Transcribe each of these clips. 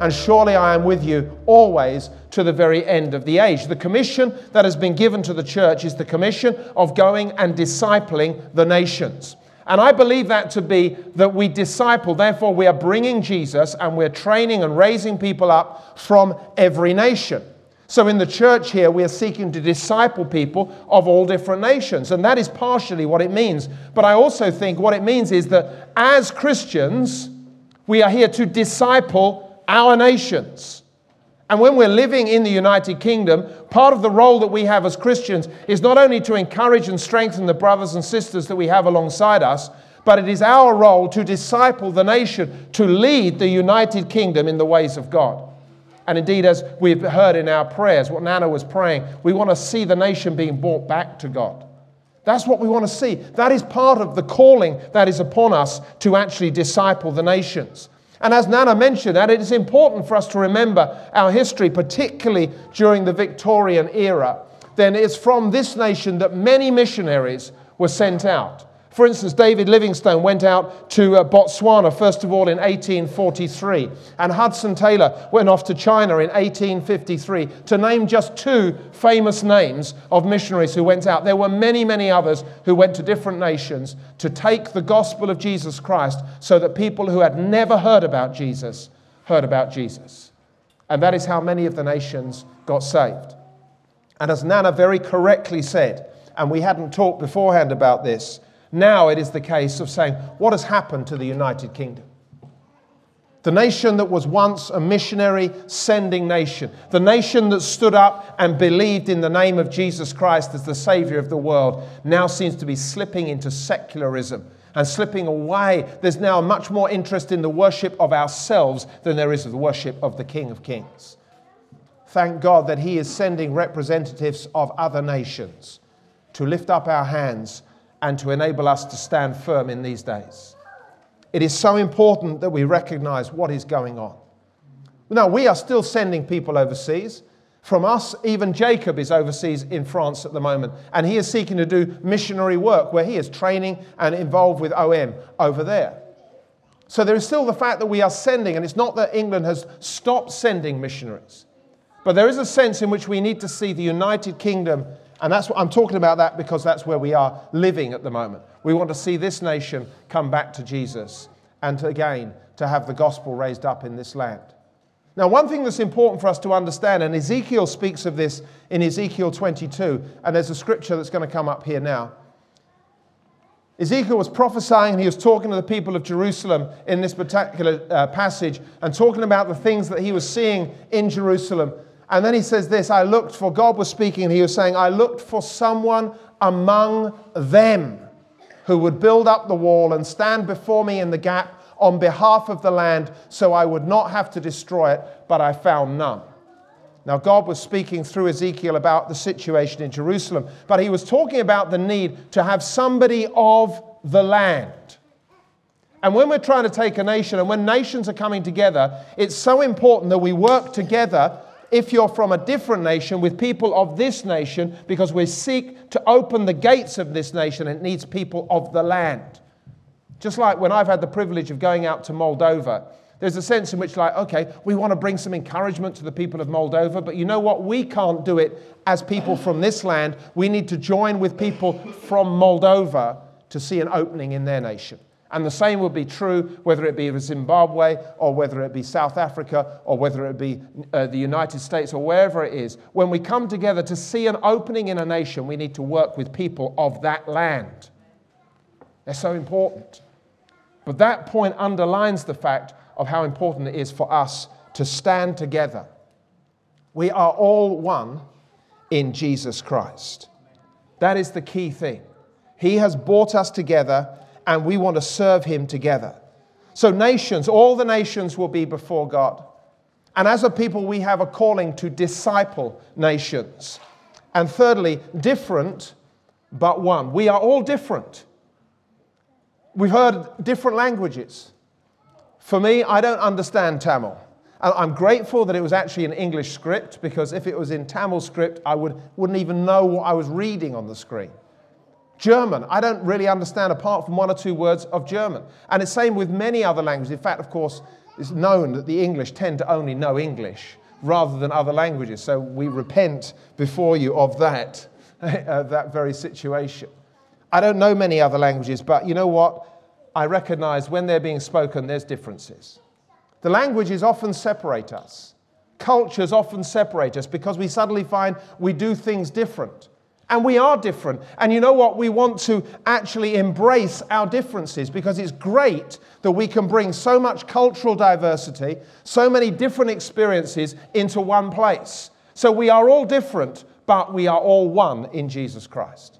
and surely I am with you always to the very end of the age. The commission that has been given to the church is the commission of going and discipling the nations. And I believe that to be that we disciple, therefore, we are bringing Jesus and we're training and raising people up from every nation. So, in the church here, we are seeking to disciple people of all different nations. And that is partially what it means. But I also think what it means is that as Christians, we are here to disciple our nations. And when we're living in the United Kingdom, part of the role that we have as Christians is not only to encourage and strengthen the brothers and sisters that we have alongside us, but it is our role to disciple the nation, to lead the United Kingdom in the ways of God. And indeed, as we've heard in our prayers, what Nana was praying, we want to see the nation being brought back to God. That's what we want to see. That is part of the calling that is upon us to actually disciple the nations. And as Nana mentioned, that it is important for us to remember our history, particularly during the Victorian era. Then it's from this nation that many missionaries were sent out. For instance, David Livingstone went out to uh, Botswana, first of all, in 1843, and Hudson Taylor went off to China in 1853, to name just two famous names of missionaries who went out. There were many, many others who went to different nations to take the gospel of Jesus Christ so that people who had never heard about Jesus heard about Jesus. And that is how many of the nations got saved. And as Nana very correctly said, and we hadn't talked beforehand about this, now it is the case of saying, what has happened to the United Kingdom? The nation that was once a missionary sending nation, the nation that stood up and believed in the name of Jesus Christ as the Savior of the world, now seems to be slipping into secularism and slipping away. There's now much more interest in the worship of ourselves than there is of the worship of the King of Kings. Thank God that He is sending representatives of other nations to lift up our hands and to enable us to stand firm in these days. It is so important that we recognize what is going on. Now, we are still sending people overseas. From us, even Jacob is overseas in France at the moment, and he is seeking to do missionary work where he is training and involved with OM over there. So there is still the fact that we are sending, and it's not that England has stopped sending missionaries, but there is a sense in which we need to see the United Kingdom and that's what I'm talking about that because that's where we are living at the moment. We want to see this nation come back to Jesus and to, again to have the gospel raised up in this land. Now, one thing that's important for us to understand, and Ezekiel speaks of this in Ezekiel 22, and there's a scripture that's going to come up here now. Ezekiel was prophesying and he was talking to the people of Jerusalem in this particular uh, passage and talking about the things that he was seeing in Jerusalem and then he says this I looked for, God was speaking, and he was saying, I looked for someone among them who would build up the wall and stand before me in the gap on behalf of the land so I would not have to destroy it, but I found none. Now, God was speaking through Ezekiel about the situation in Jerusalem, but he was talking about the need to have somebody of the land. And when we're trying to take a nation and when nations are coming together, it's so important that we work together if you're from a different nation with people of this nation because we seek to open the gates of this nation and it needs people of the land. Just like when I've had the privilege of going out to Moldova, there's a sense in which, like, okay, we want to bring some encouragement to the people of Moldova, but you know what? We can't do it as people from this land. We need to join with people from Moldova to see an opening in their nation. And the same would be true whether it be Zimbabwe or whether it be South Africa or whether it be uh, the United States or wherever it is. When we come together to see an opening in a nation, we need to work with people of that land. They're so important. But that point underlines the fact of how important it is for us to stand together. We are all one in Jesus Christ. That is the key thing. He has brought us together and we want to serve Him together. So, nations, all the nations will be before God. And as a people, we have a calling to disciple nations. And thirdly, different but one. We are all different. We've heard different languages. For me, I don't understand Tamil. And I'm grateful that it was actually an English script because if it was in Tamil script, I would, wouldn't even know what I was reading on the screen. German, I don't really understand apart from one or two words of German. And it's same with many other languages. In fact, of course, it's known that the English tend to only know English rather than other languages. So we repent before you of that, uh, that very situation. I don't know many other languages, but you know what? I recognize when they're being spoken, there's differences. The languages often separate us. Cultures often separate us because we suddenly find we do things different. And we are different. And you know what? We want to actually embrace our differences because it's great that we can bring so much cultural diversity, so many different experiences into one place. So we are all different, but we are all one in Jesus Christ.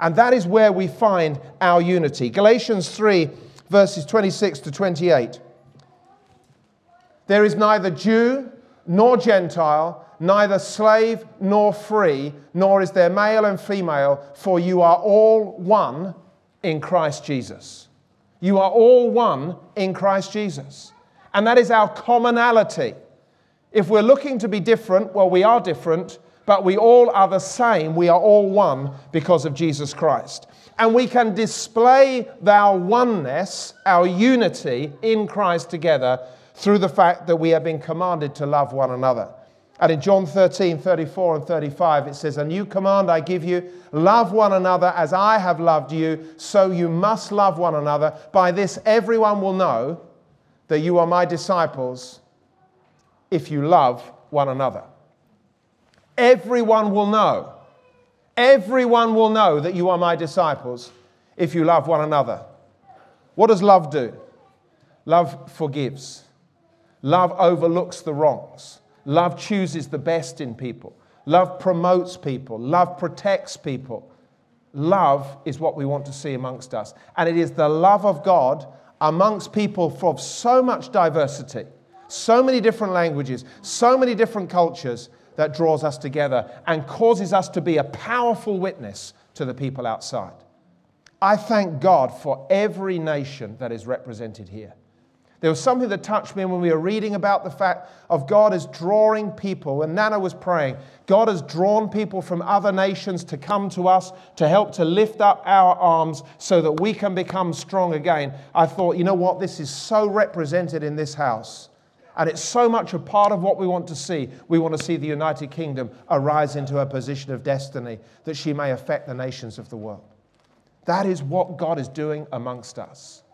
And that is where we find our unity. Galatians 3, verses 26 to 28. There is neither Jew nor Gentile neither slave nor free, nor is there male and female, for you are all one in Christ Jesus. You are all one in Christ Jesus. And that is our commonality. If we're looking to be different, well, we are different, but we all are the same. We are all one because of Jesus Christ. And we can display our oneness, our unity in Christ together through the fact that we have been commanded to love one another. And in John 13, 34 and 35, it says, A new command I give you love one another as I have loved you, so you must love one another. By this, everyone will know that you are my disciples if you love one another. Everyone will know. Everyone will know that you are my disciples if you love one another. What does love do? Love forgives, love overlooks the wrongs. Love chooses the best in people. Love promotes people. Love protects people. Love is what we want to see amongst us. And it is the love of God amongst people of so much diversity, so many different languages, so many different cultures that draws us together and causes us to be a powerful witness to the people outside. I thank God for every nation that is represented here. There was something that touched me when we were reading about the fact of God is drawing people. and Nana was praying, God has drawn people from other nations to come to us to help to lift up our arms so that we can become strong again. I thought, you know what? This is so represented in this house. And it's so much a part of what we want to see. We want to see the United Kingdom arise into a position of destiny that she may affect the nations of the world. That is what God is doing amongst us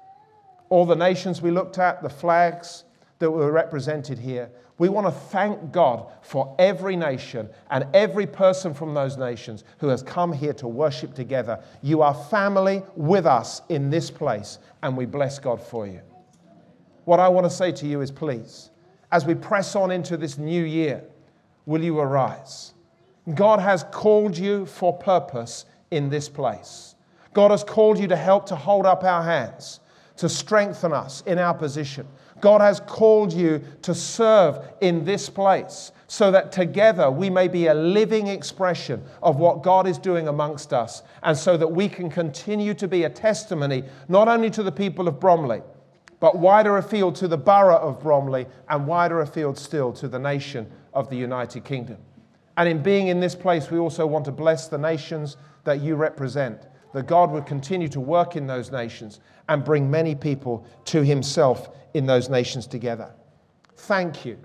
all the nations we looked at, the flags that were represented here. We want to thank God for every nation and every person from those nations who has come here to worship together. You are family with us in this place, and we bless God for you. What I want to say to you is please, as we press on into this new year, will you arise? God has called you for purpose in this place. God has called you to help to hold up our hands to strengthen us in our position. God has called you to serve in this place so that together we may be a living expression of what God is doing amongst us, and so that we can continue to be a testimony not only to the people of Bromley, but wider afield to the borough of Bromley, and wider afield still to the nation of the United Kingdom. And in being in this place, we also want to bless the nations that you represent that God would continue to work in those nations and bring many people to Himself in those nations together. Thank you.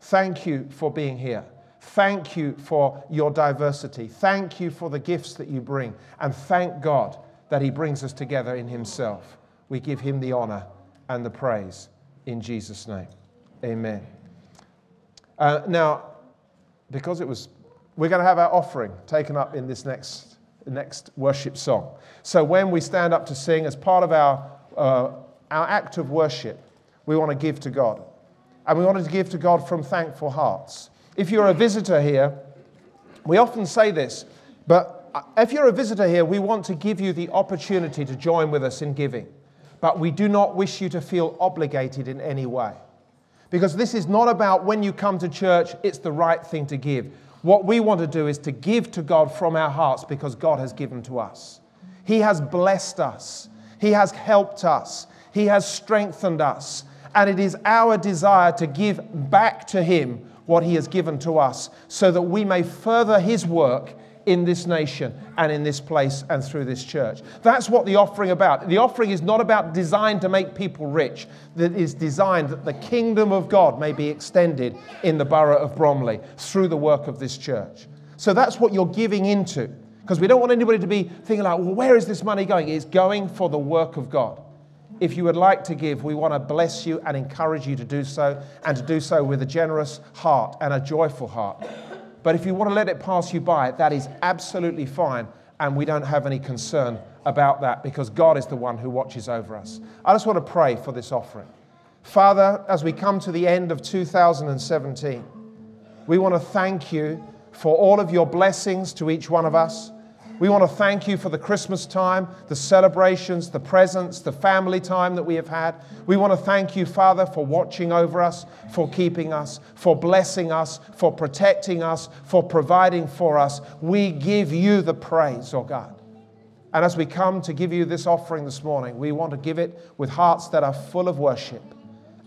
Thank you for being here. Thank you for your diversity. Thank you for the gifts that you bring. And thank God that He brings us together in Himself. We give Him the honor and the praise in Jesus' name. Amen. Uh, now, because it was, we're going to have our offering taken up in this next next worship song. So when we stand up to sing as part of our, uh, our act of worship, we want to give to God. And we want to give to God from thankful hearts. If you're a visitor here, we often say this, but if you're a visitor here, we want to give you the opportunity to join with us in giving. but we do not wish you to feel obligated in any way. Because this is not about when you come to church, it's the right thing to give. What we want to do is to give to God from our hearts because God has given to us. He has blessed us, He has helped us, He has strengthened us. And it is our desire to give back to Him what He has given to us so that we may further His work in this nation and in this place and through this church. That's what the offering about. The offering is not about designed to make people rich. That is designed that the kingdom of God may be extended in the borough of Bromley through the work of this church. So that's what you're giving into. Because we don't want anybody to be thinking like, well, where is this money going? It's going for the work of God. If you would like to give, we want to bless you and encourage you to do so, and to do so with a generous heart and a joyful heart. But if you want to let it pass you by, that is absolutely fine, and we don't have any concern about that because God is the one who watches over us. I just want to pray for this offering. Father, as we come to the end of 2017, we want to thank you for all of your blessings to each one of us. We want to thank you for the Christmas time, the celebrations, the presents, the family time that we have had. We want to thank you, Father, for watching over us, for keeping us, for blessing us, for protecting us, for providing for us. We give you the praise, oh God. And as we come to give you this offering this morning, we want to give it with hearts that are full of worship.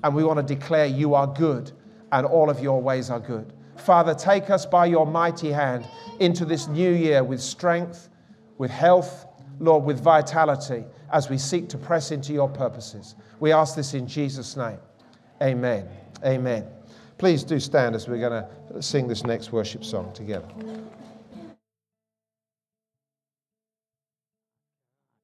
And we want to declare you are good and all of your ways are good. Father, take us by your mighty hand into this new year with strength, with health, Lord, with vitality as we seek to press into your purposes. We ask this in Jesus' name. Amen. Amen. Please do stand as we're going to sing this next worship song together.